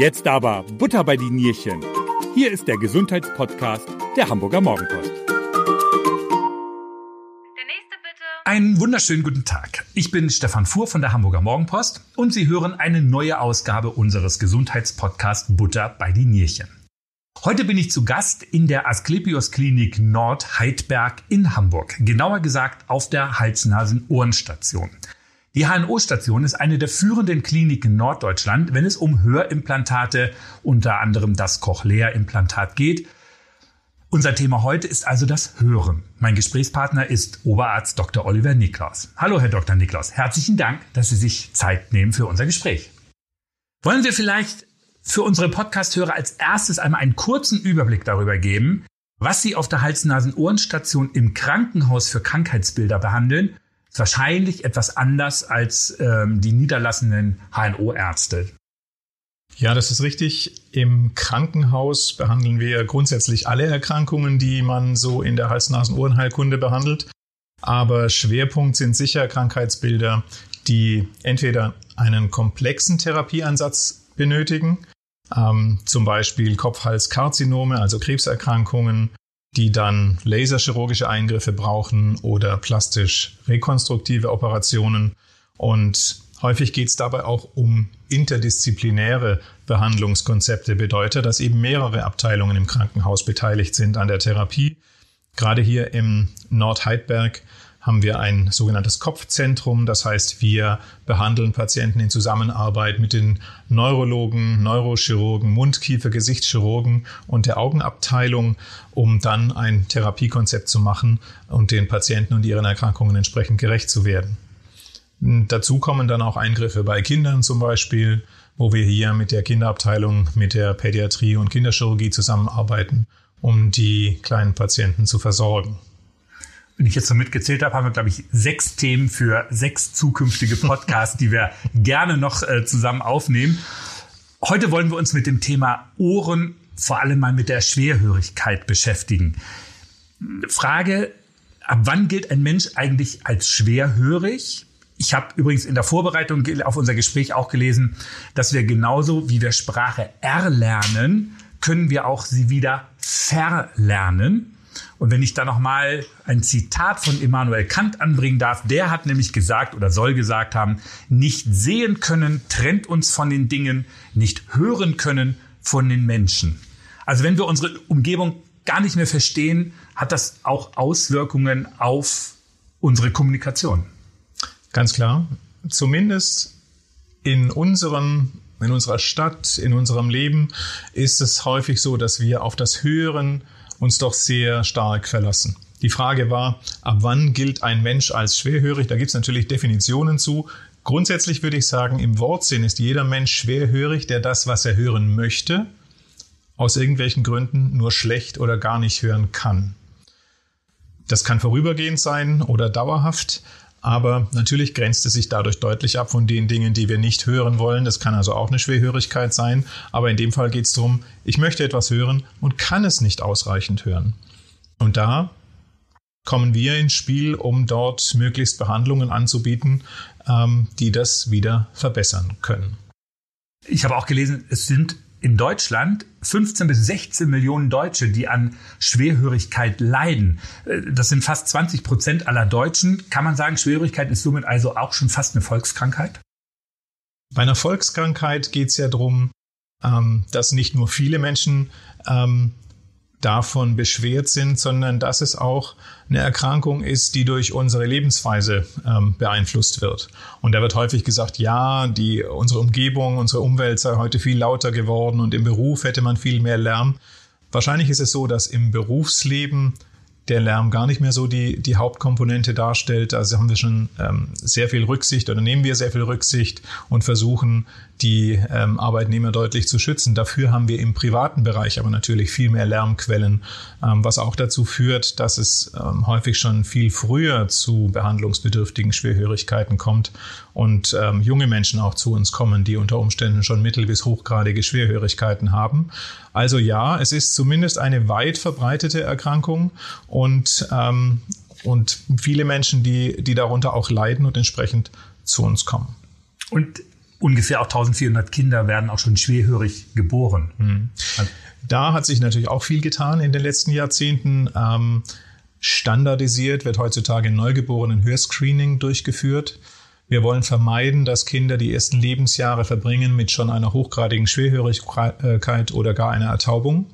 Jetzt aber Butter bei die Nierchen. Hier ist der Gesundheitspodcast der Hamburger Morgenpost. Einen wunderschönen guten Tag. Ich bin Stefan Fuhr von der Hamburger Morgenpost und Sie hören eine neue Ausgabe unseres Gesundheitspodcasts Butter bei die Nierchen. Heute bin ich zu Gast in der Asklepios Klinik Nord Heidberg in Hamburg. Genauer gesagt auf der Hals-Nasen-Ohren-Station. Die HNO-Station ist eine der führenden Kliniken Norddeutschland, wenn es um Hörimplantate, unter anderem das Cochlea-Implantat geht – unser Thema heute ist also das Hören. Mein Gesprächspartner ist Oberarzt Dr. Oliver Niklaus. Hallo, Herr Dr. Niklaus. Herzlichen Dank, dass Sie sich Zeit nehmen für unser Gespräch. Wollen wir vielleicht für unsere Podcast-Hörer als erstes einmal einen kurzen Überblick darüber geben, was Sie auf der Hals-Nasen-Ohren-Station im Krankenhaus für Krankheitsbilder behandeln? Wahrscheinlich etwas anders als ähm, die niederlassenden HNO-Ärzte. Ja, das ist richtig. Im Krankenhaus behandeln wir grundsätzlich alle Erkrankungen, die man so in der Hals-Nasen-Ohrenheilkunde behandelt. Aber Schwerpunkt sind sicher Krankheitsbilder, die entweder einen komplexen Therapieansatz benötigen, ähm, zum Beispiel Kopf-Hals-Karzinome, also Krebserkrankungen, die dann laserchirurgische Eingriffe brauchen oder plastisch rekonstruktive Operationen. Und Häufig geht es dabei auch um interdisziplinäre Behandlungskonzepte, bedeutet, dass eben mehrere Abteilungen im Krankenhaus beteiligt sind an der Therapie. Gerade hier im Nordheidberg haben wir ein sogenanntes Kopfzentrum. Das heißt, wir behandeln Patienten in Zusammenarbeit mit den Neurologen, Neurochirurgen, Mund-, Gesichtschirurgen und der Augenabteilung, um dann ein Therapiekonzept zu machen und den Patienten und ihren Erkrankungen entsprechend gerecht zu werden. Dazu kommen dann auch Eingriffe bei Kindern zum Beispiel, wo wir hier mit der Kinderabteilung, mit der Pädiatrie und Kinderchirurgie zusammenarbeiten, um die kleinen Patienten zu versorgen. Wenn ich jetzt so mitgezählt habe, haben wir, glaube ich, sechs Themen für sechs zukünftige Podcasts, die wir gerne noch äh, zusammen aufnehmen. Heute wollen wir uns mit dem Thema Ohren, vor allem mal mit der Schwerhörigkeit beschäftigen. Frage, ab wann gilt ein Mensch eigentlich als schwerhörig? Ich habe übrigens in der Vorbereitung auf unser Gespräch auch gelesen, dass wir genauso wie wir Sprache erlernen, können wir auch sie wieder verlernen. Und wenn ich da nochmal ein Zitat von Immanuel Kant anbringen darf, der hat nämlich gesagt oder soll gesagt haben, nicht sehen können trennt uns von den Dingen, nicht hören können von den Menschen. Also wenn wir unsere Umgebung gar nicht mehr verstehen, hat das auch Auswirkungen auf unsere Kommunikation. Ganz klar. Zumindest in unserem in unserer Stadt, in unserem Leben ist es häufig so, dass wir auf das Hören uns doch sehr stark verlassen. Die Frage war, ab wann gilt ein Mensch als schwerhörig? Da gibt es natürlich Definitionen zu. Grundsätzlich würde ich sagen, im Wortsinn ist jeder Mensch schwerhörig, der das, was er hören möchte, aus irgendwelchen Gründen nur schlecht oder gar nicht hören kann. Das kann vorübergehend sein oder dauerhaft. Aber natürlich grenzt es sich dadurch deutlich ab von den Dingen, die wir nicht hören wollen. Das kann also auch eine Schwerhörigkeit sein. Aber in dem Fall geht es darum, ich möchte etwas hören und kann es nicht ausreichend hören. Und da kommen wir ins Spiel, um dort möglichst Behandlungen anzubieten, ähm, die das wieder verbessern können. Ich habe auch gelesen, es sind in Deutschland 15 bis 16 Millionen Deutsche, die an Schwerhörigkeit leiden. Äh, das sind fast 20 Prozent aller Deutschen. Kann man sagen, Schwerhörigkeit ist somit also auch schon fast eine Volkskrankheit? Bei einer Volkskrankheit geht es ja darum, ähm, dass nicht nur viele Menschen ähm, davon beschwert sind, sondern dass es auch eine Erkrankung ist, die durch unsere Lebensweise ähm, beeinflusst wird. Und da wird häufig gesagt, ja, die, unsere Umgebung, unsere Umwelt sei heute viel lauter geworden und im Beruf hätte man viel mehr Lärm. Wahrscheinlich ist es so, dass im Berufsleben der Lärm gar nicht mehr so die, die Hauptkomponente darstellt. Also haben wir schon ähm, sehr viel Rücksicht oder nehmen wir sehr viel Rücksicht und versuchen, die ähm, Arbeitnehmer deutlich zu schützen. Dafür haben wir im privaten Bereich aber natürlich viel mehr Lärmquellen, ähm, was auch dazu führt, dass es ähm, häufig schon viel früher zu behandlungsbedürftigen Schwerhörigkeiten kommt und ähm, junge Menschen auch zu uns kommen, die unter Umständen schon mittel- bis hochgradige Schwerhörigkeiten haben. Also ja, es ist zumindest eine weit verbreitete Erkrankung und, ähm, und viele Menschen, die, die darunter auch leiden und entsprechend zu uns kommen. Und ungefähr auch 1400 Kinder werden auch schon schwerhörig geboren. Mhm. Da hat sich natürlich auch viel getan in den letzten Jahrzehnten. Ähm, standardisiert wird heutzutage ein Neugeborenen Hörscreening durchgeführt. Wir wollen vermeiden, dass Kinder die ersten Lebensjahre verbringen mit schon einer hochgradigen Schwerhörigkeit oder gar einer Ertaubung.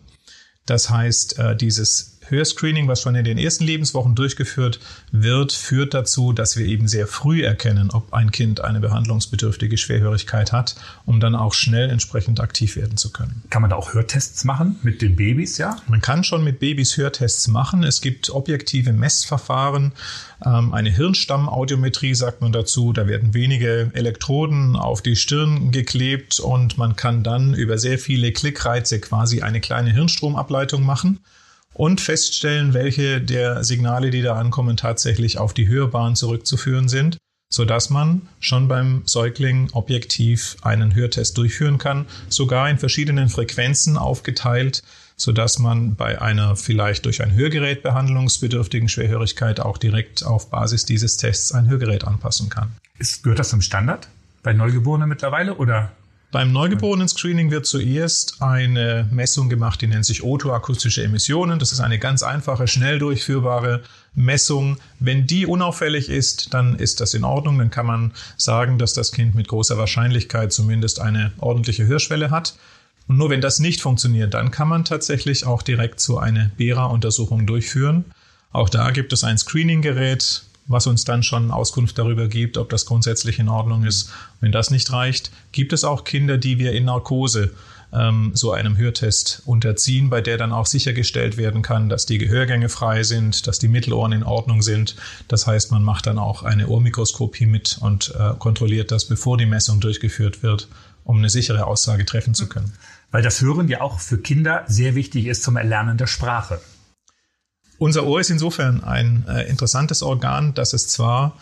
Das heißt, äh, dieses Hörscreening, was schon in den ersten Lebenswochen durchgeführt wird, führt dazu, dass wir eben sehr früh erkennen, ob ein Kind eine behandlungsbedürftige Schwerhörigkeit hat, um dann auch schnell entsprechend aktiv werden zu können. Kann man da auch Hörtests machen mit den Babys, ja? Man kann schon mit Babys Hörtests machen. Es gibt objektive Messverfahren. Ähm, eine Hirnstammaudiometrie sagt man dazu. Da werden wenige Elektroden auf die Stirn geklebt und man kann dann über sehr viele Klickreize quasi eine kleine Hirnstromableitung machen und feststellen, welche der Signale, die da ankommen, tatsächlich auf die Hörbahn zurückzuführen sind, sodass man schon beim Säugling objektiv einen Hörtest durchführen kann, sogar in verschiedenen Frequenzen aufgeteilt, sodass man bei einer vielleicht durch ein Hörgerät behandlungsbedürftigen Schwerhörigkeit auch direkt auf Basis dieses Tests ein Hörgerät anpassen kann. Ist, gehört das zum Standard bei Neugeborenen mittlerweile oder beim Neugeborenen-Screening wird zuerst eine Messung gemacht, die nennt sich otoakustische Emissionen. Das ist eine ganz einfache, schnell durchführbare Messung. Wenn die unauffällig ist, dann ist das in Ordnung. Dann kann man sagen, dass das Kind mit großer Wahrscheinlichkeit zumindest eine ordentliche Hörschwelle hat. Und nur wenn das nicht funktioniert, dann kann man tatsächlich auch direkt so eine BERA-Untersuchung durchführen. Auch da gibt es ein Screening-Gerät, was uns dann schon Auskunft darüber gibt, ob das grundsätzlich in Ordnung ist. Wenn das nicht reicht, gibt es auch Kinder, die wir in Narkose ähm, so einem Hörtest unterziehen, bei der dann auch sichergestellt werden kann, dass die Gehörgänge frei sind, dass die Mittelohren in Ordnung sind. Das heißt, man macht dann auch eine Ohrmikroskopie mit und äh, kontrolliert das, bevor die Messung durchgeführt wird, um eine sichere Aussage treffen zu können. Weil das Hören ja auch für Kinder sehr wichtig ist zum Erlernen der Sprache. Unser Ohr ist insofern ein äh, interessantes Organ, dass es zwar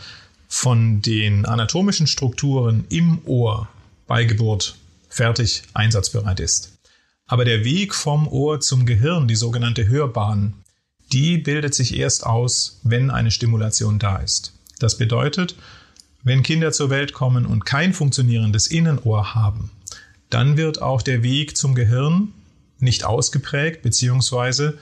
von den anatomischen Strukturen im Ohr bei Geburt fertig einsatzbereit ist. Aber der Weg vom Ohr zum Gehirn, die sogenannte Hörbahn, die bildet sich erst aus, wenn eine Stimulation da ist. Das bedeutet, wenn Kinder zur Welt kommen und kein funktionierendes Innenohr haben, dann wird auch der Weg zum Gehirn nicht ausgeprägt, beziehungsweise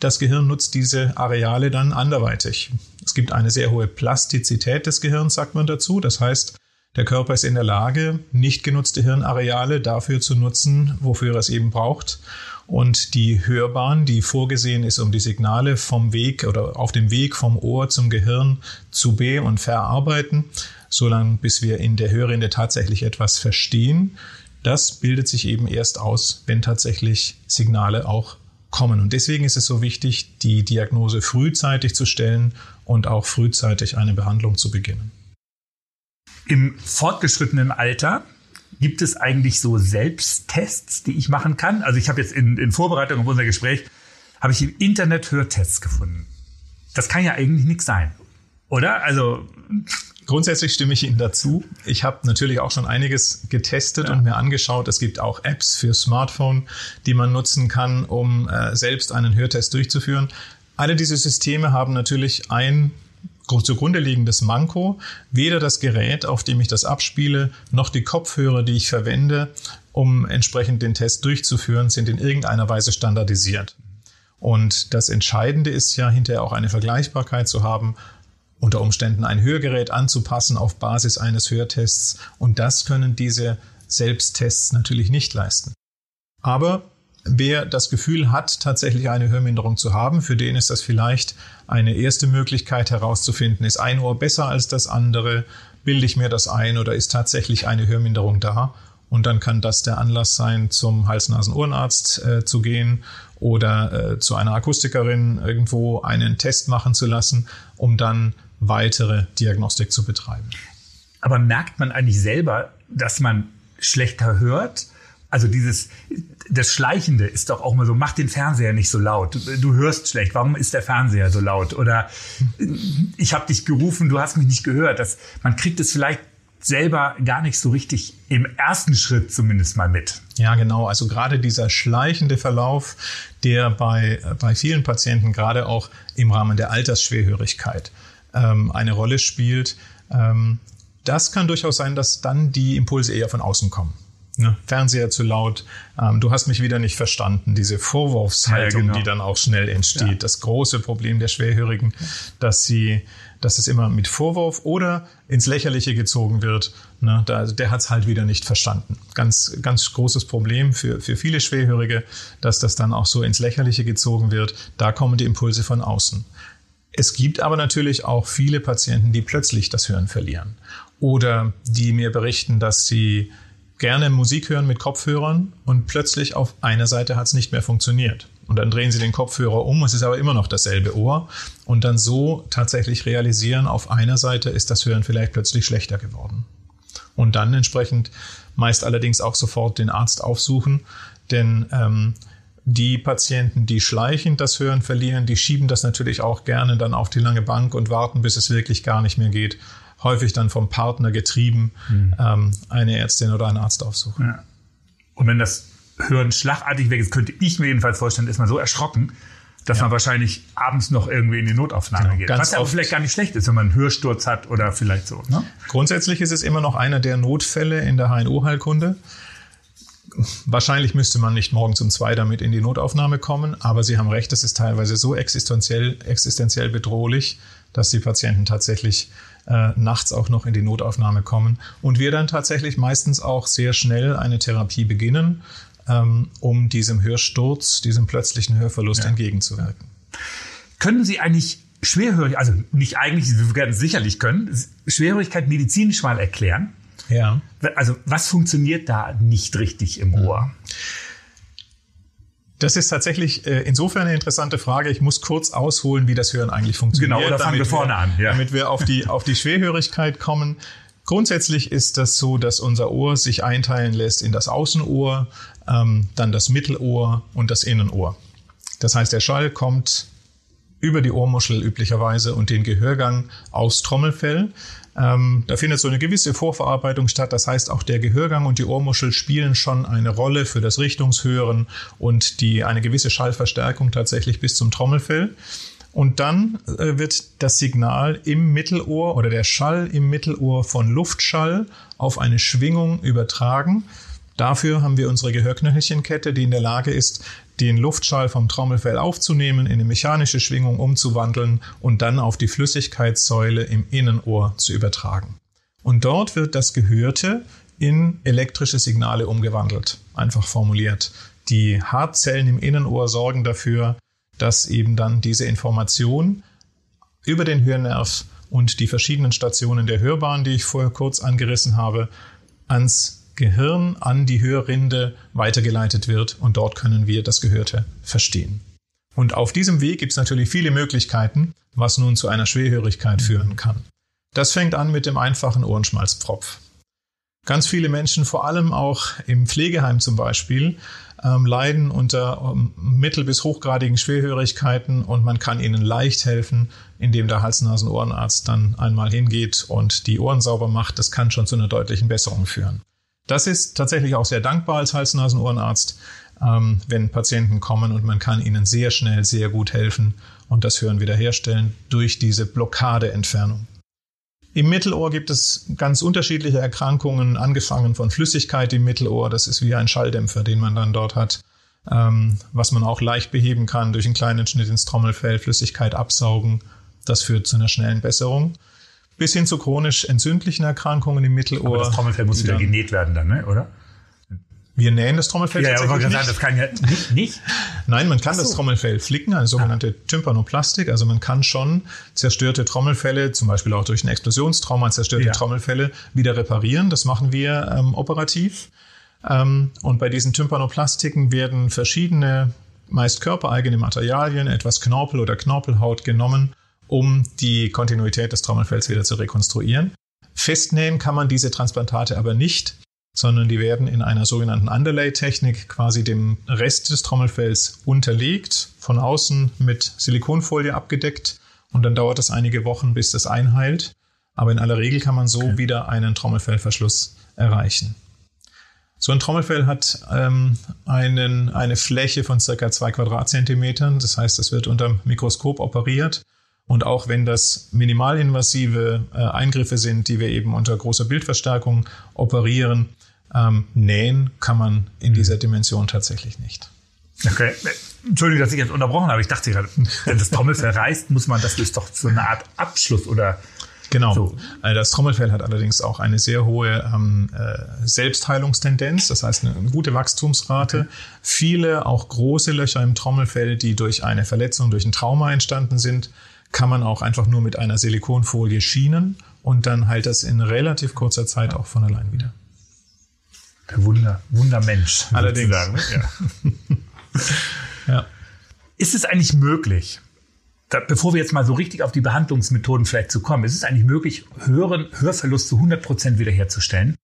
das Gehirn nutzt diese Areale dann anderweitig. Es gibt eine sehr hohe Plastizität des Gehirns, sagt man dazu. Das heißt, der Körper ist in der Lage, nicht genutzte Hirnareale dafür zu nutzen, wofür er es eben braucht. Und die Hörbahn, die vorgesehen ist, um die Signale vom Weg oder auf dem Weg vom Ohr zum Gehirn zu be- und verarbeiten, solange bis wir in der Hörrinde tatsächlich etwas verstehen, das bildet sich eben erst aus, wenn tatsächlich Signale auch kommen. Und deswegen ist es so wichtig, die Diagnose frühzeitig zu stellen und auch frühzeitig eine Behandlung zu beginnen. Im fortgeschrittenen Alter gibt es eigentlich so Selbsttests, die ich machen kann? Also ich habe jetzt in, in Vorbereitung auf unser Gespräch, habe ich im Internet Hörtests gefunden. Das kann ja eigentlich nichts sein, oder? Also Grundsätzlich stimme ich Ihnen dazu. Ich habe natürlich auch schon einiges getestet ja. und mir angeschaut. Es gibt auch Apps für Smartphone, die man nutzen kann, um äh, selbst einen Hörtest durchzuführen. Alle diese Systeme haben natürlich ein zugrunde liegendes Manko. Weder das Gerät, auf dem ich das abspiele, noch die Kopfhörer, die ich verwende, um entsprechend den Test durchzuführen, sind in irgendeiner Weise standardisiert. Und das Entscheidende ist ja hinterher auch eine Vergleichbarkeit zu haben unter Umständen ein Hörgerät anzupassen auf Basis eines Hörtests. Und das können diese Selbsttests natürlich nicht leisten. Aber wer das Gefühl hat, tatsächlich eine Hörminderung zu haben, für den ist das vielleicht eine erste Möglichkeit herauszufinden, ist ein Ohr besser als das andere, bilde ich mir das ein oder ist tatsächlich eine Hörminderung da? Und dann kann das der Anlass sein, zum Hals-Nasen-Ohrenarzt äh, zu gehen oder äh, zu einer Akustikerin irgendwo einen Test machen zu lassen, um dann weitere Diagnostik zu betreiben. Aber merkt man eigentlich selber, dass man schlechter hört? Also dieses, das Schleichende ist doch auch mal so, mach den Fernseher nicht so laut. Du hörst schlecht. Warum ist der Fernseher so laut? Oder ich habe dich gerufen, du hast mich nicht gehört. Das, man kriegt es vielleicht selber gar nicht so richtig im ersten Schritt zumindest mal mit. Ja, genau. Also gerade dieser schleichende Verlauf, der bei, bei vielen Patienten gerade auch im Rahmen der Altersschwerhörigkeit ähm, eine Rolle spielt. Ähm, das kann durchaus sein, dass dann die Impulse eher von außen kommen. Ne? Fernseher zu laut, ähm, du hast mich wieder nicht verstanden. Diese Vorwurfshaltung, ja, genau. die dann auch schnell entsteht. Ja. Das große Problem der Schwerhörigen, dass sie, dass es immer mit Vorwurf oder ins Lächerliche gezogen wird. Ne? Da, der hat es halt wieder nicht verstanden. Ganz, ganz großes Problem für, für viele Schwerhörige, dass das dann auch so ins Lächerliche gezogen wird. Da kommen die Impulse von außen. Es gibt aber natürlich auch viele Patienten, die plötzlich das Hören verlieren oder die mir berichten, dass sie gerne Musik hören mit Kopfhörern und plötzlich auf einer Seite hat es nicht mehr funktioniert. Und dann drehen sie den Kopfhörer um, es ist aber immer noch dasselbe Ohr und dann so tatsächlich realisieren, auf einer Seite ist das Hören vielleicht plötzlich schlechter geworden. Und dann entsprechend meist allerdings auch sofort den Arzt aufsuchen, denn ähm, die Patienten, die schleichend das Hören verlieren, die schieben das natürlich auch gerne dann auf die lange Bank und warten, bis es wirklich gar nicht mehr geht häufig dann vom Partner getrieben, mhm. ähm, eine Ärztin oder einen Arzt aufsuchen. Ja. Und wenn das Hören schlagartig weg ist, könnte ich mir jedenfalls vorstellen, ist man so erschrocken, dass ja. man wahrscheinlich abends noch irgendwie in die Notaufnahme genau, geht. Was ja auch vielleicht gar nicht schlecht ist, wenn man einen Hörsturz hat oder vielleicht so. Ne? Grundsätzlich ist es immer noch einer der Notfälle in der HNO-Heilkunde. Wahrscheinlich müsste man nicht morgens um zwei damit in die Notaufnahme kommen, aber Sie haben recht, das ist teilweise so existenziell, existenziell bedrohlich, dass die Patienten tatsächlich äh, nachts auch noch in die Notaufnahme kommen und wir dann tatsächlich meistens auch sehr schnell eine Therapie beginnen, ähm, um diesem Hörsturz, diesem plötzlichen Hörverlust ja. entgegenzuwirken. Können Sie eigentlich Schwerhörigkeit, also nicht eigentlich, wir werden es sicherlich können, Schwerhörigkeit medizinisch mal erklären? Ja. Also was funktioniert da nicht richtig im Ohr? Mhm. Das ist tatsächlich äh, insofern eine interessante Frage. Ich muss kurz ausholen, wie das Hören eigentlich funktioniert. Genau, oder fangen wir vorne an. Ja. Damit wir auf die, auf die Schwerhörigkeit kommen. Grundsätzlich ist das so, dass unser Ohr sich einteilen lässt in das Außenohr, ähm, dann das Mittelohr und das Innenohr. Das heißt, der Schall kommt über die Ohrmuschel üblicherweise und den Gehörgang aufs Trommelfell. Ähm, da findet so eine gewisse Vorverarbeitung statt. Das heißt, auch der Gehörgang und die Ohrmuschel spielen schon eine Rolle für das Richtungshören und die eine gewisse Schallverstärkung tatsächlich bis zum Trommelfell. Und dann äh, wird das Signal im Mittelohr oder der Schall im Mittelohr von Luftschall auf eine Schwingung übertragen. Dafür haben wir unsere Gehörknöchelchenkette, die in der Lage ist, den Luftschall vom Trommelfell aufzunehmen, in eine mechanische Schwingung umzuwandeln und dann auf die Flüssigkeitssäule im Innenohr zu übertragen. Und dort wird das Gehörte in elektrische Signale umgewandelt, einfach formuliert. Die Haarzellen im Innenohr sorgen dafür, dass eben dann diese Information über den Hörnerv und die verschiedenen Stationen der Hörbahn, die ich vorher kurz angerissen habe, ans Gehirn an die Hörrinde weitergeleitet wird und dort können wir das Gehörte verstehen. Und auf diesem Weg gibt es natürlich viele Möglichkeiten, was nun zu einer Schwerhörigkeit führen kann. Das fängt an mit dem einfachen Ohrenschmalzpfropf. Ganz viele Menschen, vor allem auch im Pflegeheim zum Beispiel, ähm, leiden unter ähm, mittel- bis hochgradigen Schwerhörigkeiten und man kann ihnen leicht helfen, indem der Hals-Nasen-Ohrenarzt dann einmal hingeht und die Ohren sauber macht. Das kann schon zu einer deutlichen Besserung führen. Das ist tatsächlich auch sehr dankbar als Hals-Nasen-Ohrenarzt, ähm, wenn Patienten kommen und man kann ihnen sehr schnell, sehr gut helfen und das Hören wiederherstellen durch diese Blockadeentfernung. Im Mittelohr gibt es ganz unterschiedliche Erkrankungen, angefangen von Flüssigkeit im Mittelohr. Das ist wie ein Schalldämpfer, den man dann dort hat, ähm, was man auch leicht beheben kann durch einen kleinen Schnitt ins Trommelfell, Flüssigkeit absaugen. Das führt zu einer schnellen Besserung bis hin zu chronisch entzündlichen Erkrankungen im Mittelohr. Aber das Trommelfell muss wieder genäht werden dann, ne? oder? Wir nähen das Trommelfell ja, tatsächlich ja, nicht. Sagen, das kann ja nicht, nicht. Nein, man kann so. das Trommelfell flicken, eine sogenannte ah. Tympanoplastik. Also man kann schon zerstörte Trommelfelle, zum Beispiel auch durch ein Explosionstrauma zerstörte ja. Trommelfelle, wieder reparieren. Das machen wir ähm, operativ. Ähm, und bei diesen Tympanoplastiken werden verschiedene, meist körpereigene Materialien, etwas Knorpel oder Knorpelhaut genommen um die Kontinuität des Trommelfells wieder zu rekonstruieren. Festnähen kann man diese Transplantate aber nicht, sondern die werden in einer sogenannten Underlay-Technik quasi dem Rest des Trommelfells unterlegt, von außen mit Silikonfolie abgedeckt und dann dauert es einige Wochen, bis das einheilt. Aber in aller Regel kann man so okay. wieder einen Trommelfellverschluss erreichen. So ein Trommelfell hat ähm, einen, eine Fläche von circa zwei Quadratzentimetern. Das heißt, es wird unter dem Mikroskop operiert Und auch wenn das minimalinvasive äh, Eingriffe sind, die wir eben unter großer Bildverstärkung operieren, ähm, nähen kann man in dieser Dimension tatsächlich nicht. Okay. Entschuldigung, dass ich jetzt unterbrochen habe. Ich dachte gerade, wenn das Trommelfell reißt, muss man, das ist doch so eine Art Abschluss oder Genau. So. Also das Trommelfell hat allerdings auch eine sehr hohe ähm, äh, Selbstheilungstendenz, das heißt eine, eine gute Wachstumsrate. Okay. Viele auch große Löcher im Trommelfell, die durch eine Verletzung, durch ein Trauma entstanden sind, kann man auch einfach nur mit einer Silikonfolie schienen und dann heilt das in relativ kurzer Zeit auch von allein wieder. Der Wunder, Wundermensch. Allerdings. Ja. ja. Ist es eigentlich möglich, da, bevor wir jetzt mal so richtig auf die Behandlungsmethoden vielleicht zu kommen, ist es eigentlich möglich, höheren Hörverlust zu 100 Prozent wiederherzustellen?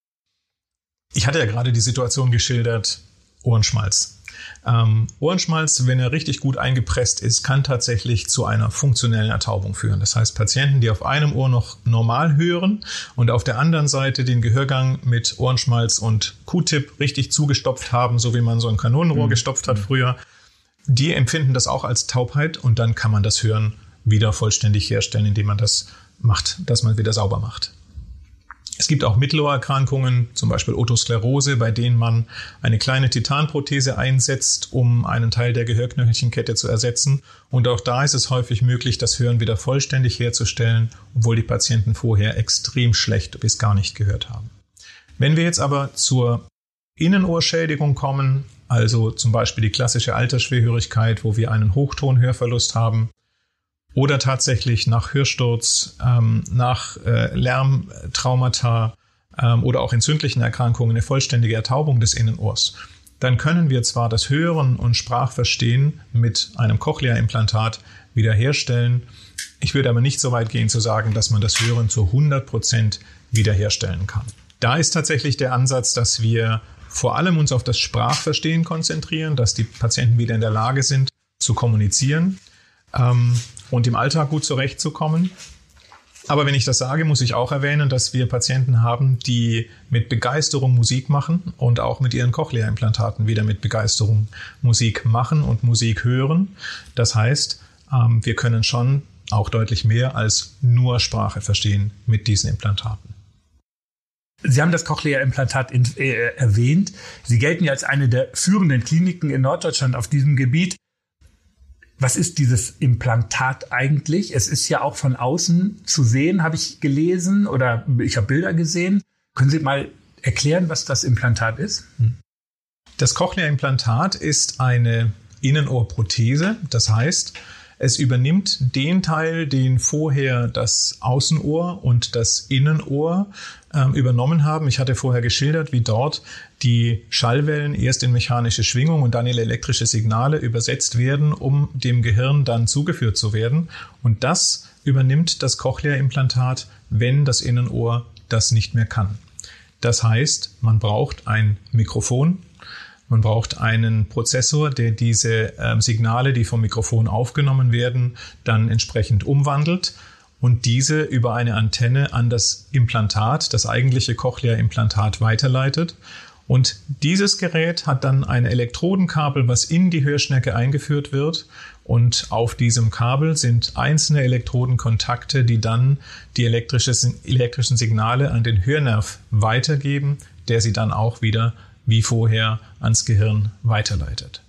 Ich hatte ja gerade die Situation geschildert, Ohrenschmalz. Ähm, Ohrenschmalz, wenn er richtig gut eingepresst ist, kann tatsächlich zu einer funktionellen Ertaubung führen. Das heißt, Patienten, die auf einem Ohr noch normal hören und auf der anderen Seite den Gehörgang mit Ohrenschmalz und Q-Tip richtig zugestopft haben, so wie man so ein Kanonenrohr mhm. gestopft hat früher, die empfinden das auch als Taubheit und dann kann man das Hören wieder vollständig herstellen, indem man das macht, dass man wieder sauber macht. Es gibt auch Mittelohrerkrankungen, zum Beispiel Otosklerose, bei denen man eine kleine Titanprothese einsetzt, um einen Teil der Gehörknöchelchenkette zu ersetzen. Und auch da ist es häufig möglich, das Hören wieder vollständig herzustellen, obwohl die Patienten vorher extrem schlecht bis gar nicht gehört haben. Wenn wir jetzt aber zur Innenohrschädigung kommen, also zum Beispiel die klassische Altersschwerhörigkeit, wo wir einen Hochtonhörverlust haben, oder tatsächlich nach Hörsturz, ähm, nach äh, Lärmtraumata ähm, oder auch entzündlichen Erkrankungen eine vollständige Ertaubung des Innenohrs, dann können wir zwar das Hören und Sprachverstehen mit einem Cochlea-Implantat wiederherstellen. Ich würde aber nicht so weit gehen zu sagen, dass man das Hören zu 100 Prozent wiederherstellen kann. Da ist tatsächlich der Ansatz, dass wir vor allem uns auf das Sprachverstehen konzentrieren, dass die Patienten wieder in der Lage sind zu kommunizieren ähm, und im Alltag gut zurechtzukommen. Aber wenn ich das sage, muss ich auch erwähnen, dass wir Patienten haben, die mit Begeisterung Musik machen und auch mit ihren Cochlea-Implantaten wieder mit Begeisterung Musik machen und Musik hören. Das heißt, ähm, wir können schon auch deutlich mehr als nur Sprache verstehen mit diesen Implantaten. Sie haben das Cochlea-Implantat äh, erwähnt. Sie gelten ja als eine der führenden Kliniken in Norddeutschland auf diesem Gebiet. Was ist dieses Implantat eigentlich? Es ist ja auch von außen zu sehen, habe ich gelesen oder ich habe Bilder gesehen. Können Sie mal erklären, was das Implantat ist? Das Cochlea-Implantat ist eine Innenohrprothese. Das heißt, es übernimmt den Teil, den vorher das Außenohr und das Innenohr ähm, übernommen haben. Ich hatte vorher geschildert, wie dort die Schallwellen erst in mechanische Schwingung und dann in elektrische Signale übersetzt werden, um dem Gehirn dann zugeführt zu werden. Und das übernimmt das Cochlea-Implantat, wenn das Innenohr das nicht mehr kann. Das heißt, man braucht ein Mikrofon, man braucht einen Prozessor, der diese äh, Signale, die vom Mikrofon aufgenommen werden, dann entsprechend umwandelt und diese über eine Antenne an das Implantat, das eigentliche Cochlea-Implantat weiterleitet. Und dieses Gerät hat dann ein Elektrodenkabel, was in die Hörschnecke eingeführt wird. Und auf diesem Kabel sind einzelne Elektrodenkontakte, die dann die elektrischen Signale an den Hörnerv weitergeben, der sie dann auch wieder wie vorher ans Gehirn weiterleitet.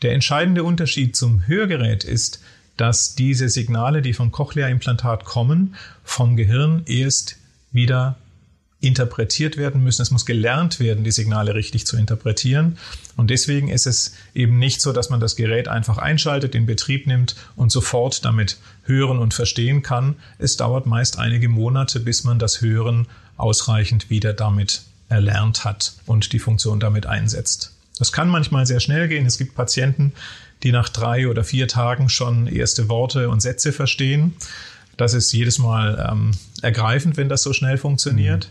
Der entscheidende Unterschied zum Hörgerät ist, dass diese Signale, die vom Cochlea-Implantat kommen, vom Gehirn erst wieder interpretiert werden müssen. Es muss gelernt werden, die Signale richtig zu interpretieren. Und deswegen ist es eben nicht so, dass man das Gerät einfach einschaltet, in Betrieb nimmt und sofort damit hören und verstehen kann. Es dauert meist einige Monate, bis man das Hören ausreichend wieder damit erlernt hat und die Funktion damit einsetzt. Das kann manchmal sehr schnell gehen. Es gibt Patienten, die nach drei oder vier Tagen schon erste Worte und Sätze verstehen. Das ist jedes Mal ähm, ergreifend, wenn das so schnell funktioniert.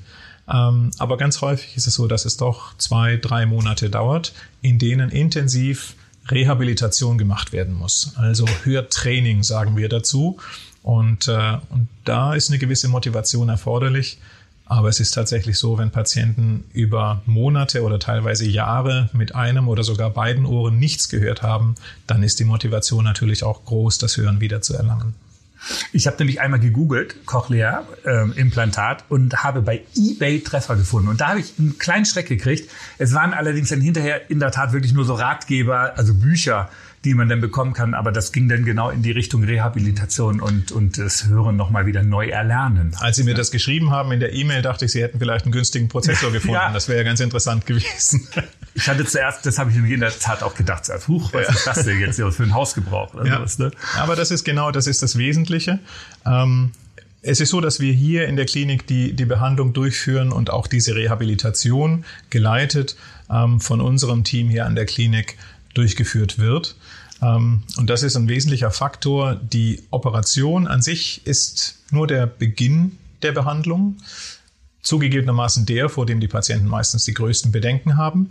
Mhm. Ähm, aber ganz häufig ist es so, dass es doch zwei, drei Monate dauert, in denen intensiv Rehabilitation gemacht werden muss. Also Hörtraining sagen wir dazu. Und, äh, und da ist eine gewisse Motivation erforderlich, aber es ist tatsächlich so, wenn Patienten über Monate oder teilweise Jahre mit einem oder sogar beiden Ohren nichts gehört haben, dann ist die Motivation natürlich auch groß, das Hören wieder zu erlangen. Ich habe nämlich einmal gegoogelt, Cochlea-Implantat, ähm, und habe bei eBay Treffer gefunden. Und da habe ich einen kleinen Schreck gekriegt. Es waren allerdings dann hinterher in der Tat wirklich nur so Ratgeber, also Bücher, die man dann bekommen kann. Aber das ging dann genau in die Richtung Rehabilitation und, und das Hören nochmal wieder neu erlernen. Als Sie mir das geschrieben haben in der E-Mail, dachte ich, Sie hätten vielleicht einen günstigen Prozessor gefunden. ja. Das wäre ja ganz interessant gewesen. Ich hatte zuerst, das habe ich nämlich in der Tat auch gedacht, so, huch, was ja. ist das denn jetzt für ein Hausgebrauch? Oder ja. sowas, ne? Aber das ist genau, das ist das Wesentliche. Ähm, es ist so, dass wir hier in der Klinik die, die Behandlung durchführen und auch diese Rehabilitation geleitet ähm, von unserem Team hier an der Klinik durchgeführt wird. Ähm, und das ist ein wesentlicher Faktor. Die Operation an sich ist nur der Beginn der Behandlung. Zugegebenermaßen der, vor dem die Patienten meistens die größten Bedenken haben.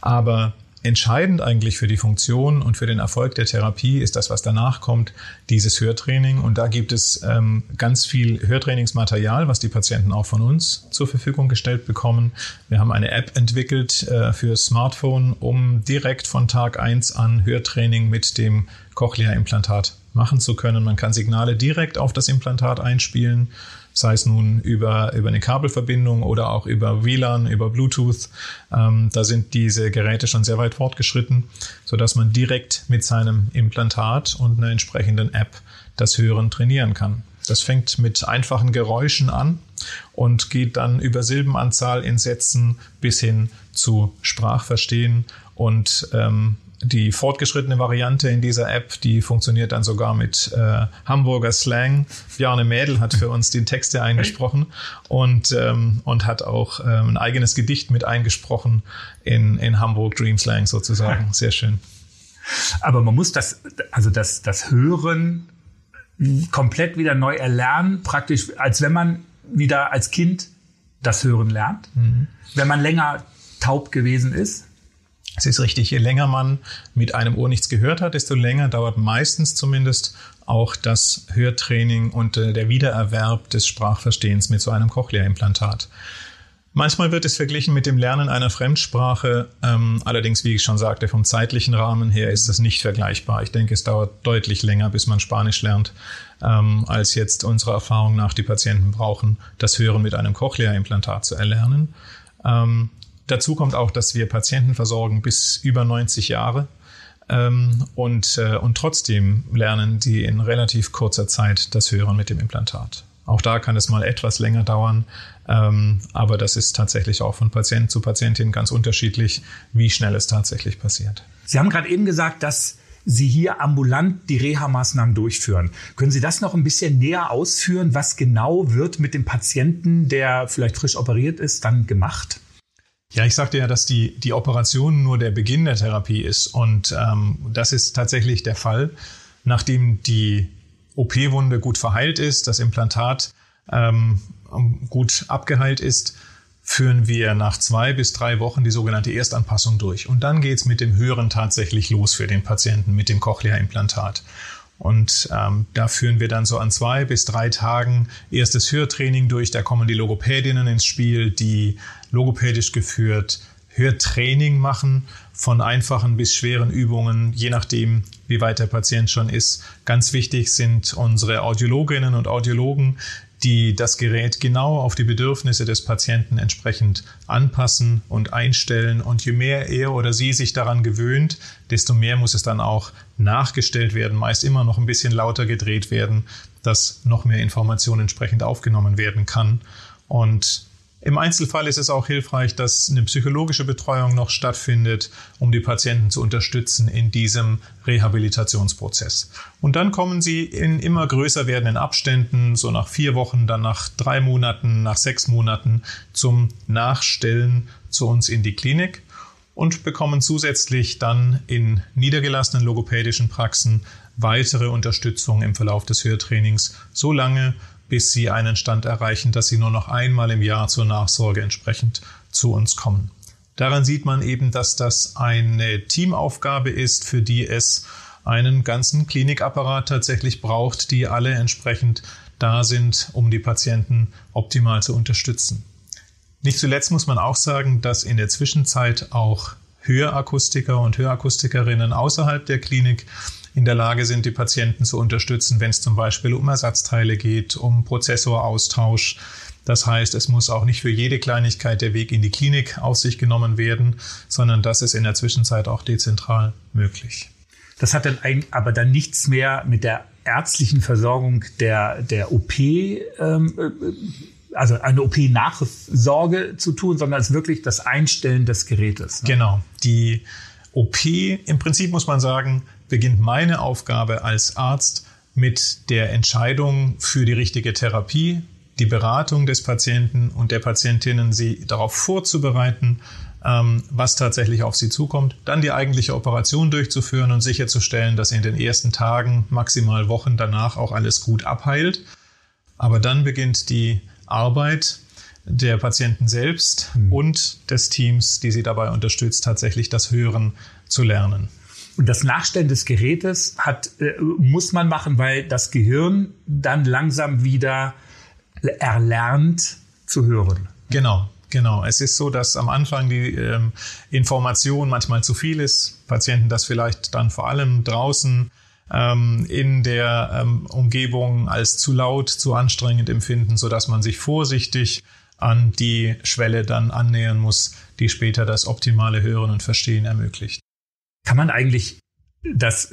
Aber Entscheidend eigentlich für die Funktion und für den Erfolg der Therapie ist das, was danach kommt, dieses Hörtraining. Und da gibt es ähm, ganz viel Hörtrainingsmaterial, was die Patienten auch von uns zur Verfügung gestellt bekommen. Wir haben eine App entwickelt äh, für Smartphone, um direkt von Tag eins an Hörtraining mit dem Cochlea-Implantat machen zu können. Man kann Signale direkt auf das Implantat einspielen sei es nun über, über eine Kabelverbindung oder auch über WLAN, über Bluetooth. Ähm, da sind diese Geräte schon sehr weit fortgeschritten, sodass man direkt mit seinem Implantat und einer entsprechenden App das Hören trainieren kann. Das fängt mit einfachen Geräuschen an und geht dann über Silbenanzahl in Sätzen bis hin zu Sprachverstehen und ähm, die fortgeschrittene Variante in dieser App, die funktioniert dann sogar mit äh, Hamburger Slang. Bjarne Mädel hat für uns die Texte eingesprochen und, ähm, und hat auch ähm, ein eigenes Gedicht mit eingesprochen in, in Hamburg Dream Slang sozusagen. Sehr schön. Aber man muss das, also das, das Hören komplett wieder neu erlernen, praktisch als wenn man wieder als Kind das Hören lernt. Mhm. Wenn man länger taub gewesen ist, es ist richtig, je länger man mit einem Ohr nichts gehört hat, desto länger dauert meistens zumindest auch das Hörtraining und äh, der Wiedererwerb des Sprachverstehens mit so einem Cochlea-Implantat. Manchmal wird es verglichen mit dem Lernen einer Fremdsprache. Ähm, allerdings, wie ich schon sagte, vom zeitlichen Rahmen her ist das nicht vergleichbar. Ich denke, es dauert deutlich länger, bis man Spanisch lernt, ähm, als jetzt unserer Erfahrung nach die Patienten brauchen, das Hören mit einem Cochlea-Implantat zu erlernen. Ähm, Dazu kommt auch, dass wir Patienten versorgen bis über 90 Jahre. Ähm, und, äh, und trotzdem lernen die in relativ kurzer Zeit das Hören mit dem Implantat. Auch da kann es mal etwas länger dauern, ähm, aber das ist tatsächlich auch von Patient zu Patientin ganz unterschiedlich, wie schnell es tatsächlich passiert. Sie haben gerade eben gesagt, dass Sie hier ambulant die Reha-Maßnahmen durchführen. Können Sie das noch ein bisschen näher ausführen? Was genau wird mit dem Patienten, der vielleicht frisch operiert ist, dann gemacht? Ja, ich sagte ja, dass die, die Operation nur der Beginn der Therapie ist. Und ähm, das ist tatsächlich der Fall. Nachdem die OP-Wunde gut verheilt ist, das Implantat ähm, gut abgeheilt ist, führen wir nach zwei bis drei Wochen die sogenannte Erstanpassung durch. Und dann geht's mit dem Hören tatsächlich los für den Patienten mit dem Cochlea-Implantat. Und ähm, da führen wir dann so an zwei bis drei Tagen erstes Hörtraining durch. Da kommen die Logopädinnen ins Spiel, die logopädisch geführt Hörtraining machen, von einfachen bis schweren Übungen, je nachdem, wie weit der Patient schon ist. Ganz wichtig sind unsere Audiologinnen und Audiologen, die das Gerät genau auf die Bedürfnisse des Patienten entsprechend anpassen und einstellen. Und je mehr er oder sie sich daran gewöhnt, desto mehr muss es dann auch nachgestellt werden, meist immer noch ein bisschen lauter gedreht werden, dass noch mehr Information entsprechend aufgenommen werden kann. Und im Einzelfall ist es auch hilfreich, dass eine psychologische Betreuung noch stattfindet, um die Patienten zu unterstützen in diesem Rehabilitationsprozess. Und dann kommen sie in immer größer werdenden Abständen, so nach vier Wochen, dann nach drei Monaten, nach sechs Monaten zum Nachstellen zu uns in die Klinik und bekommen zusätzlich dann in niedergelassenen logopädischen Praxen weitere Unterstützung im Verlauf des Hörtrainings, so lange, bis sie einen Stand erreichen, dass sie nur noch einmal im Jahr zur Nachsorge entsprechend zu uns kommen. Daran sieht man eben, dass das eine Teamaufgabe ist, für die es einen ganzen Klinikapparat tatsächlich braucht, die alle entsprechend da sind, um die Patienten optimal zu unterstützen. Nicht zuletzt muss man auch sagen, dass in der Zwischenzeit auch Hörakustiker und Hörakustikerinnen außerhalb der Klinik in der Lage sind, die Patienten zu unterstützen, wenn es zum Beispiel um Ersatzteile geht, um Prozessoraustausch. Das heißt, es muss auch nicht für jede Kleinigkeit der Weg in die Klinik auf sich genommen werden, sondern das ist in der Zwischenzeit auch dezentral möglich. Das hat dann aber dann nichts mehr mit der ärztlichen Versorgung der, der OP, ähm, äh, also eine OP-Nachsorge zu tun, sondern es ist wirklich das Einstellen des Gerätes. Ne? Genau. Die OP, im Prinzip muss man sagen, beginnt meine Aufgabe als Arzt mit der Entscheidung für die richtige Therapie, die Beratung des Patienten und der Patientinnen, sie darauf vorzubereiten, ähm, was tatsächlich auf sie zukommt, dann die eigentliche Operation durchzuführen und sicherzustellen, dass in den ersten Tagen, maximal Wochen danach auch alles gut abheilt. Aber dann beginnt die Arbeit der Patienten selbst mhm. und des Teams, die sie dabei unterstützt, tatsächlich das Hören zu lernen. Und das Nachstellen des Gerätes hat, äh, muss man machen, weil das Gehirn dann langsam wieder erlernt zu hören. Genau. Genau, es ist so, dass am Anfang die ähm, Information manchmal zu viel ist. Patienten das vielleicht dann vor allem draußen ähm, in der ähm, Umgebung als zu laut, zu anstrengend empfinden, so dass man sich vorsichtig an die Schwelle dann annähern muss, die später das optimale Hören und Verstehen ermöglicht. Kann man eigentlich das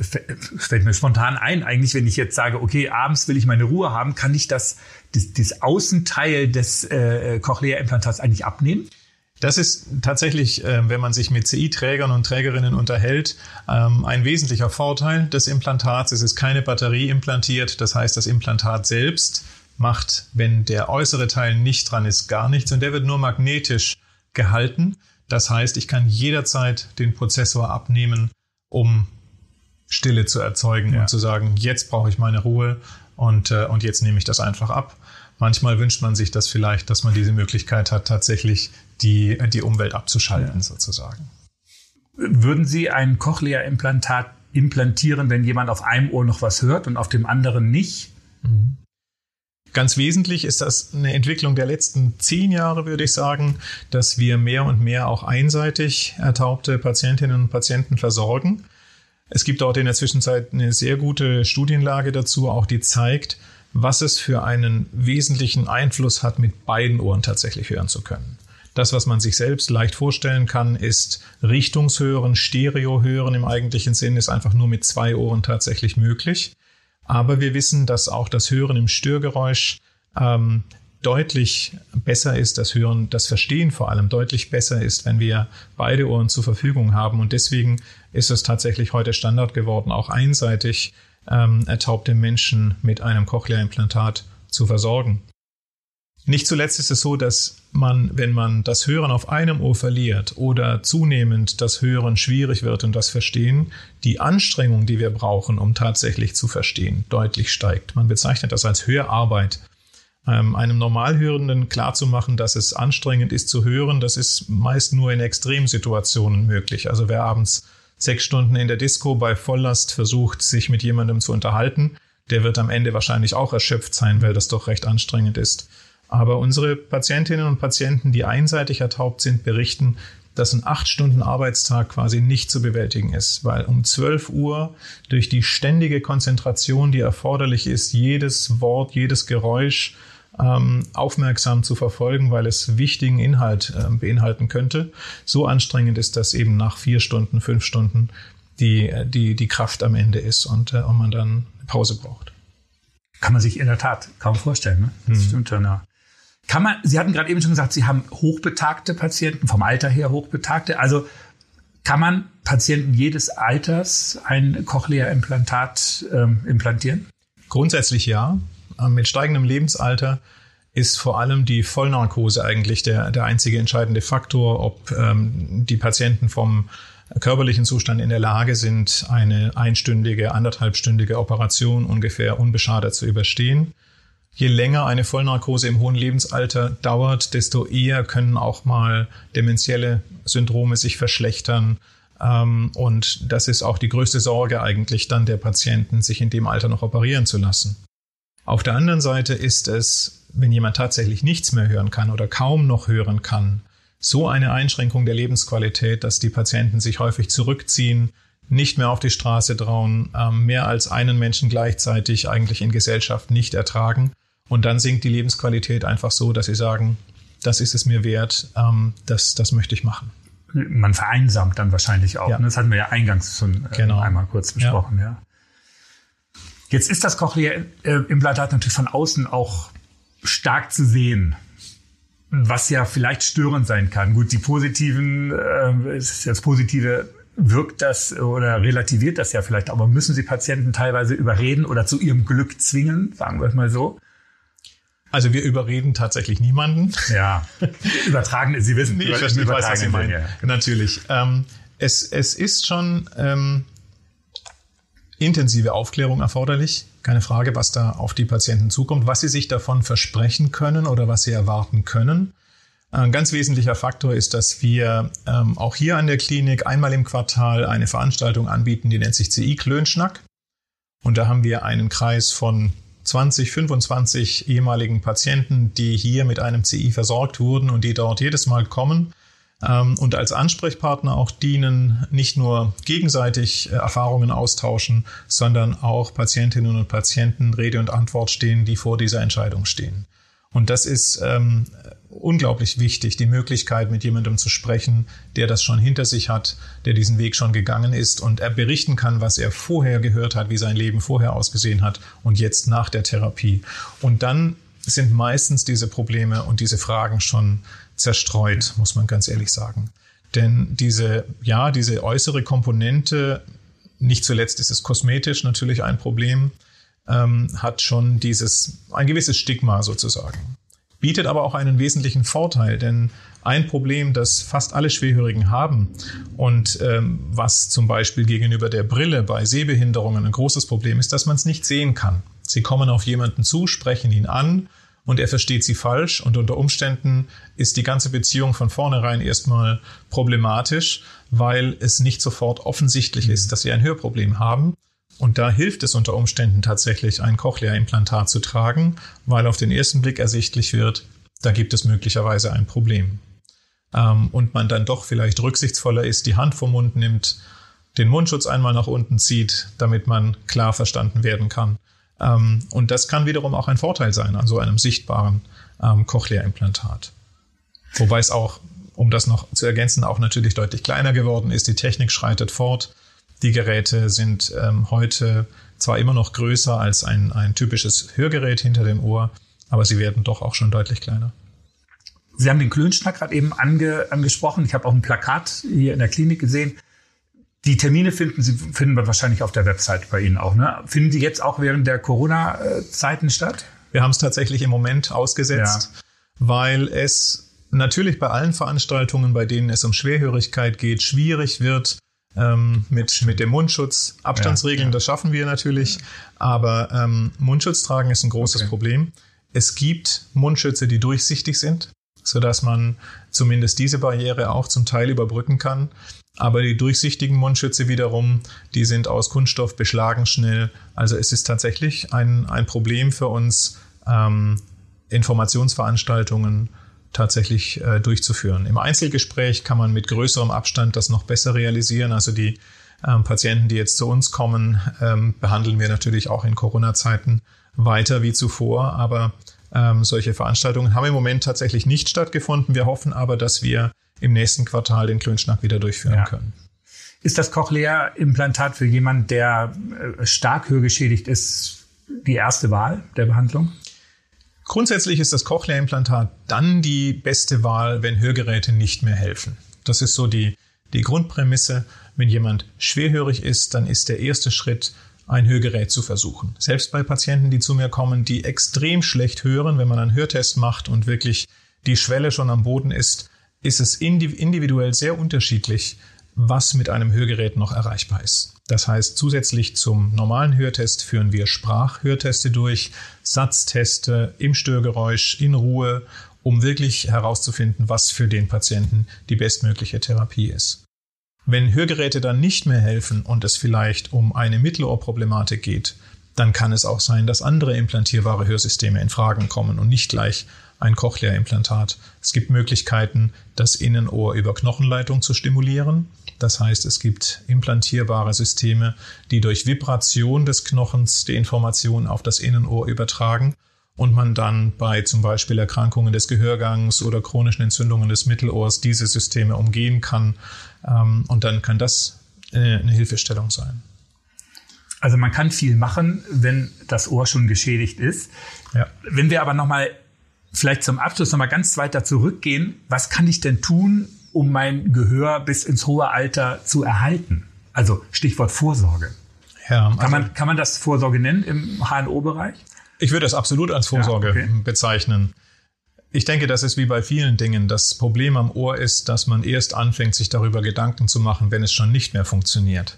fällt mir spontan ein, eigentlich, wenn ich jetzt sage, okay, abends will ich meine Ruhe haben, kann ich das, das, das Außenteil des äh, Cochlea-Implantats eigentlich abnehmen? Das ist tatsächlich, äh, wenn man sich mit CI-Trägern und Trägerinnen unterhält, ähm, ein wesentlicher Vorteil des Implantats. Es ist keine Batterie implantiert, das heißt, das Implantat selbst macht, wenn der äußere Teil nicht dran ist, gar nichts und der wird nur magnetisch gehalten. Das heißt, ich kann jederzeit den Prozessor abnehmen, um Stille zu erzeugen ja. und zu sagen, jetzt brauche ich meine Ruhe und, äh, und jetzt nehme ich das einfach ab. Manchmal wünscht man sich das vielleicht, dass man diese Möglichkeit hat, tatsächlich die, die Umwelt abzuschalten, ja. sozusagen. Würden Sie ein Cochlea-Implantat implantieren, wenn jemand auf einem Ohr noch was hört und auf dem anderen nicht? Mhm. Ganz wesentlich ist das eine Entwicklung der letzten zehn Jahre, würde ich sagen, dass wir mehr und mehr auch einseitig ertaubte Patientinnen und Patienten versorgen. Es gibt dort in der Zwischenzeit eine sehr gute Studienlage dazu, auch die zeigt, was es für einen wesentlichen Einfluss hat, mit beiden Ohren tatsächlich hören zu können. Das, was man sich selbst leicht vorstellen kann, ist Richtungshören, Stereohören im eigentlichen Sinn ist einfach nur mit zwei Ohren tatsächlich möglich. Aber wir wissen, dass auch das Hören im Störgeräusch ähm, deutlich besser ist, das Hören, das Verstehen vor allem deutlich besser ist, wenn wir beide Ohren zur Verfügung haben. Und deswegen ist es tatsächlich heute Standard geworden, auch einseitig ähm, ertaubte Menschen mit einem Cochlea-Implantat zu versorgen. Nicht zuletzt ist es so, dass man, wenn man das Hören auf einem Ohr verliert oder zunehmend das Hören schwierig wird und das Verstehen, die Anstrengung, die wir brauchen, um tatsächlich zu verstehen, deutlich steigt. Man bezeichnet das als Hörarbeit ähm, einem Normalhörenden klarzumachen, dass es anstrengend ist zu hören, das ist meist nur in Extremsituationen möglich. Also wer abends sechs Stunden in der Disco bei Volllast versucht, sich mit jemandem zu unterhalten, der wird am Ende wahrscheinlich auch erschöpft sein, weil das doch recht anstrengend ist. Aber unsere Patientinnen und Patienten, die einseitig ertaubt sind, berichten, dass ein acht Stunden Arbeitstag quasi nicht zu bewältigen ist, weil um 12 Uhr durch die ständige Konzentration, die erforderlich ist, jedes Wort, jedes Geräusch ähm, aufmerksam zu verfolgen, weil es wichtigen Inhalt äh, beinhalten könnte. So anstrengend ist, dass eben nach vier Stunden, fünf Stunden die, die, die Kraft am Ende ist und, äh, und man dann eine Pause braucht. Kann man sich in der Tat kaum vorstellen. Ne? Das hm. stimmt schon, ja. Kann man, Sie hatten gerade eben schon gesagt, Sie haben hochbetagte Patienten, vom Alter her hochbetagte. Also kann man Patienten jedes Alters ein Cochlea-Implantat ähm, implantieren? Grundsätzlich ja. Ähm, mit steigendem Lebensalter ist vor allem die Vollnarkose eigentlich der, der einzige entscheidende Faktor, ob ähm, die Patienten vom körperlichen Zustand in der Lage sind, eine einstündige, anderthalbstündige Operation ungefähr unbeschadet zu überstehen. Je länger eine Vollnarkose im hohen Lebensalter dauert, desto eher können auch mal dementielle Syndrome sich verschlechtern. Ähm, und das ist auch die größte Sorge eigentlich dann der Patienten, sich in dem Alter noch operieren zu lassen. Auf der anderen Seite ist es, wenn jemand tatsächlich nichts mehr hören kann oder kaum noch hören kann, so eine Einschränkung der Lebensqualität, dass die Patienten sich häufig zurückziehen, nicht mehr auf die Straße trauen, ähm, mehr als einen Menschen gleichzeitig eigentlich in Gesellschaft nicht ertragen. Und dann sinkt die Lebensqualität einfach so, dass sie sagen, das ist es mir wert, ähm, das, das möchte ich machen. Man vereinsamt dann wahrscheinlich auch. Ja. Ne? Das hatten wir ja eingangs schon äh, genau. einmal kurz besprochen. Ja. ja. Jetzt ist das Cochlea-Implantat natürlich von außen auch stark zu sehen was ja vielleicht störend sein kann. Gut, die positiven, äh, das Positive wirkt das oder relativiert das ja vielleicht, aber müssen Sie Patienten teilweise überreden oder zu ihrem Glück zwingen, sagen wir es mal so? Also wir überreden tatsächlich niemanden. Ja, übertragen, Sie wissen, ich, verstehe, ich weiß, was Sie meinen. Ja. Natürlich. Ähm, es, es ist schon ähm, intensive Aufklärung erforderlich. Keine Frage, was da auf die Patienten zukommt, was sie sich davon versprechen können oder was sie erwarten können. Ein ganz wesentlicher Faktor ist, dass wir ähm, auch hier an der Klinik einmal im Quartal eine Veranstaltung anbieten, die nennt sich CI Klönschnack. Und da haben wir einen Kreis von 20, 25 ehemaligen Patienten, die hier mit einem CI versorgt wurden und die dort jedes Mal kommen ähm, und als Ansprechpartner auch dienen, nicht nur gegenseitig äh, Erfahrungen austauschen, sondern auch Patientinnen und Patienten Rede und Antwort stehen, die vor dieser Entscheidung stehen. Und das ist ähm, unglaublich wichtig, die Möglichkeit, mit jemandem zu sprechen, der das schon hinter sich hat, der diesen Weg schon gegangen ist und er berichten kann, was er vorher gehört hat, wie sein Leben vorher ausgesehen hat und jetzt nach der Therapie. Und dann sind meistens diese Probleme und diese Fragen schon zerstreut, muss man ganz ehrlich sagen. Denn diese, ja, diese äußere Komponente, nicht zuletzt ist es kosmetisch natürlich ein Problem, ähm, hat schon dieses, ein gewisses Stigma sozusagen. Bietet aber auch einen wesentlichen Vorteil, denn ein Problem, das fast alle Schwerhörigen haben und ähm, was zum Beispiel gegenüber der Brille bei Sehbehinderungen ein großes Problem ist, dass man es nicht sehen kann. Sie kommen auf jemanden zu, sprechen ihn an und er versteht sie falsch und unter Umständen ist die ganze Beziehung von vornherein erstmal problematisch, weil es nicht sofort offensichtlich ist, dass sie ein Hörproblem haben. Und da hilft es unter Umständen tatsächlich, ein Cochlea-Implantat zu tragen, weil auf den ersten Blick ersichtlich wird, da gibt es möglicherweise ein Problem. Ähm, und man dann doch vielleicht rücksichtsvoller ist, die Hand vom Mund nimmt, den Mundschutz einmal nach unten zieht, damit man klar verstanden werden kann. Ähm, und das kann wiederum auch ein Vorteil sein an so einem sichtbaren ähm, Cochlea-Implantat. Wobei es auch, um das noch zu ergänzen, auch natürlich deutlich kleiner geworden ist. Die Technik schreitet fort. Die Geräte sind ähm, heute zwar immer noch größer als ein, ein typisches Hörgerät hinter dem Ohr, aber sie werden doch auch schon deutlich kleiner. Sie haben den Klönschnack gerade eben ange, angesprochen. Ich habe auch ein Plakat hier in der Klinik gesehen. Die Termine finden Sie finden wir wahrscheinlich auf der Website bei Ihnen auch. Ne? Finden die jetzt auch während der Corona-Zeiten statt? Wir haben es tatsächlich im Moment ausgesetzt, ja. weil es natürlich bei allen Veranstaltungen, bei denen es um Schwerhörigkeit geht, schwierig wird ähm, mit, mit dem Mundschutz. Abstandsregeln, ja, ja. das schaffen wir natürlich, aber ähm, Mundschutz tragen ist ein großes okay. Problem. Es gibt Mundschütze, die durchsichtig sind, sodass man zumindest diese Barriere auch zum Teil überbrücken kann. Aber die durchsichtigen Mundschütze wiederum, die sind aus Kunststoff, beschlagen schnell. Also es ist tatsächlich ein, ein Problem für uns, ähm, Informationsveranstaltungen tatsächlich äh, durchzuführen. Im Einzelgespräch kann man mit größerem Abstand das noch besser realisieren. Also die ähm, Patienten, die jetzt zu uns kommen, ähm, behandeln wir natürlich auch in Corona-Zeiten weiter wie zuvor. Aber ähm, solche Veranstaltungen haben im Moment tatsächlich nicht stattgefunden. Wir hoffen aber, dass wir im nächsten Quartal den Klönschnack wieder durchführen ja. können. Ist das Cochlea-Implantat für jemanden, der äh, stark hörgeschädigt ist, die erste Wahl der Behandlung? Grundsätzlich ist das Cochlea-Implantat dann die beste Wahl, wenn Hörgeräte nicht mehr helfen. Das ist so die, die Grundprämisse. Wenn jemand schwerhörig ist, dann ist der erste Schritt, ein Hörgerät zu versuchen. Selbst bei Patienten, die zu mir kommen, die extrem schlecht hören, wenn man einen Hörtest macht und wirklich die Schwelle schon am Boden ist, ist es individuell sehr unterschiedlich, was mit einem Hörgerät noch erreichbar ist. Das heißt, zusätzlich zum normalen Hörtest führen wir Sprachhörteste durch, Satzteste im Störgeräusch, in Ruhe, um wirklich herauszufinden, was für den Patienten die bestmögliche Therapie ist. Wenn Hörgeräte dann nicht mehr helfen und es vielleicht um eine Mittelohrproblematik geht, dann kann es auch sein, dass andere implantierbare Hörsysteme in Fragen kommen und nicht gleich ein Cochlea-Implantat. Es gibt Möglichkeiten, das Innenohr über Knochenleitung zu stimulieren. Das heißt, es gibt implantierbare Systeme, die durch Vibration des Knochens die Information auf das Innenohr übertragen und man dann bei zum Beispiel Erkrankungen des Gehörgangs oder chronischen Entzündungen des Mittelohrs diese Systeme umgehen kann. Ähm, und dann kann das äh, eine Hilfestellung sein. Also man kann viel machen, wenn das Ohr schon geschädigt ist. Ja. Wenn wir aber nochmal vielleicht zum Abschluss nochmal ganz weiter zurückgehen, was kann ich denn tun, um mein Gehör bis ins hohe Alter zu erhalten? Also Stichwort Vorsorge. Ja, also kann, man, kann man das Vorsorge nennen im HNO-Bereich? Ich würde das absolut als Vorsorge ja, okay. bezeichnen. Ich denke, das ist wie bei vielen Dingen. Das Problem am Ohr ist, dass man erst anfängt, sich darüber Gedanken zu machen, wenn es schon nicht mehr funktioniert.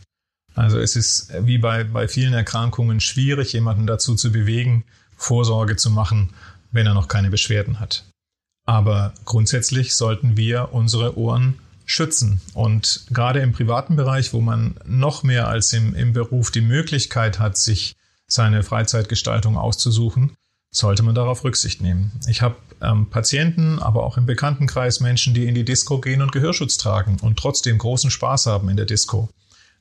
Also es ist wie bei, bei vielen Erkrankungen schwierig, jemanden dazu zu bewegen, Vorsorge zu machen, wenn er noch keine Beschwerden hat. Aber grundsätzlich sollten wir unsere Ohren schützen. Und gerade im privaten Bereich, wo man noch mehr als im, im Beruf die Möglichkeit hat, sich seine Freizeitgestaltung auszusuchen, sollte man darauf Rücksicht nehmen. Ich habe ähm, Patienten, aber auch im Bekanntenkreis Menschen, die in die Disco gehen und Gehörschutz tragen und trotzdem großen Spaß haben in der Disco.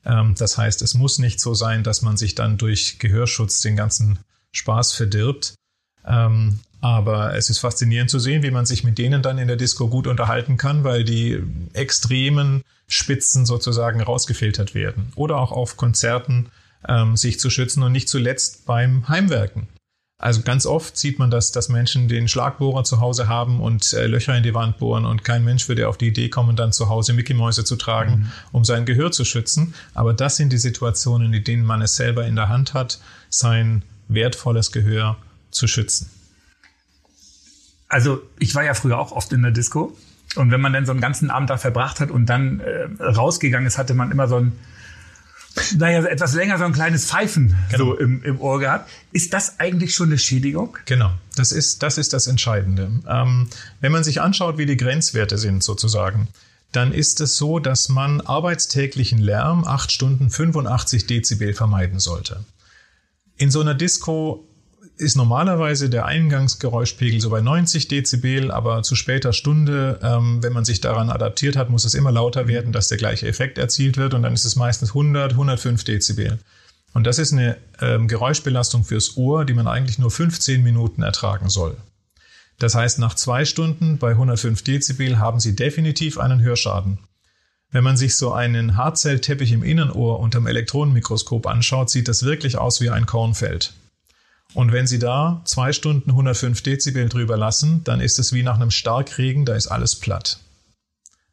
Ähm, das heißt, es muss nicht so sein, dass man sich dann durch Gehörschutz den ganzen Spaß verdirbt. Ähm, aber es ist faszinierend zu sehen, wie man sich mit denen dann in der Disco gut unterhalten kann, weil die extremen Spitzen sozusagen rausgefiltert werden. Oder auch auf Konzerten ähm, sich zu schützen und nicht zuletzt beim Heimwerken. Also ganz oft sieht man das, dass Menschen den Schlagbohrer zu Hause haben und äh, Löcher in die Wand bohren und kein Mensch würde auf die Idee kommen, dann zu Hause Mickey-Mäuse zu tragen, mhm. um sein Gehör zu schützen. Aber das sind die Situationen, in denen man es selber in der Hand hat, sein wertvolles Gehör zu schützen. Also ich war ja früher auch oft in der Disco und wenn man dann so einen ganzen Abend da verbracht hat und dann äh, rausgegangen ist, hatte man immer so ein naja, etwas länger so ein kleines Pfeifen genau. so im, im Ohr gehabt. Ist das eigentlich schon eine Schädigung? Genau, das ist das, ist das Entscheidende. Ähm, wenn man sich anschaut, wie die Grenzwerte sind sozusagen, dann ist es so, dass man arbeitstäglichen Lärm acht Stunden 85 Dezibel vermeiden sollte. In so einer Disco ist normalerweise der Eingangsgeräuschpegel so bei 90 Dezibel, aber zu später Stunde, ähm, wenn man sich daran adaptiert hat, muss es immer lauter werden, dass der gleiche Effekt erzielt wird und dann ist es meistens 100, 105 Dezibel. Und das ist eine ähm, Geräuschbelastung fürs Ohr, die man eigentlich nur 15 Minuten ertragen soll. Das heißt, nach zwei Stunden bei 105 Dezibel haben Sie definitiv einen Hörschaden. Wenn man sich so einen Haarzellteppich im Innenohr unterm Elektronenmikroskop anschaut, sieht das wirklich aus wie ein Kornfeld. Und wenn Sie da zwei Stunden 105 Dezibel drüber lassen, dann ist es wie nach einem Starkregen, da ist alles platt.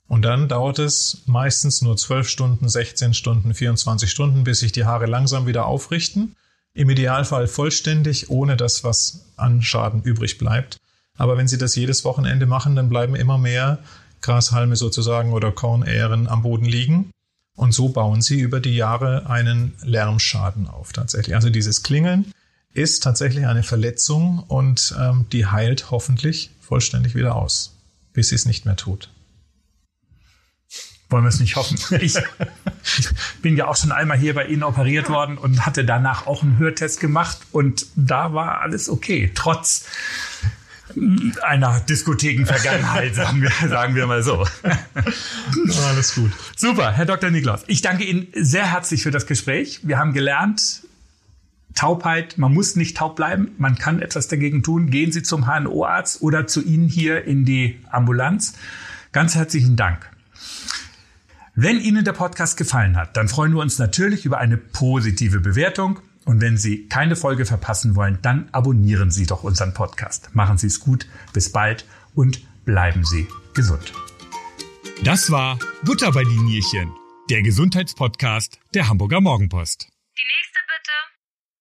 Und dann dauert es meistens nur 12 Stunden, 16 Stunden, 24 Stunden, bis sich die Haare langsam wieder aufrichten. Im Idealfall vollständig, ohne dass was an Schaden übrig bleibt. Aber wenn Sie das jedes Wochenende machen, dann bleiben immer mehr Grashalme sozusagen oder Kornähren am Boden liegen. Und so bauen Sie über die Jahre einen Lärmschaden auf tatsächlich. Also dieses Klingeln ist tatsächlich eine Verletzung und ähm, die heilt hoffentlich vollständig wieder aus, bis sie es nicht mehr tut. Wollen wir es nicht hoffen. Ich, ich bin ja auch schon einmal hier bei Ihnen operiert worden und hatte danach auch einen Hörtest gemacht und da war alles okay, trotz einer Diskothekenvergangenheit, sagen wir, sagen wir mal so. Alles gut. Super, Herr Dr. Niklaus. Ich danke Ihnen sehr herzlich für das Gespräch. Wir haben gelernt, Taubheit, man muss nicht taub bleiben, man kann etwas dagegen tun. Gehen Sie zum HNO-Arzt oder zu Ihnen hier in die Ambulanz. Ganz herzlichen Dank. Wenn Ihnen der Podcast gefallen hat, dann freuen wir uns natürlich über eine positive Bewertung. Und wenn Sie keine Folge verpassen wollen, dann abonnieren Sie doch unseren Podcast. Machen Sie es gut, bis bald und bleiben Sie gesund. Das war Butter bei die Nierchen, der Gesundheitspodcast der Hamburger Morgenpost.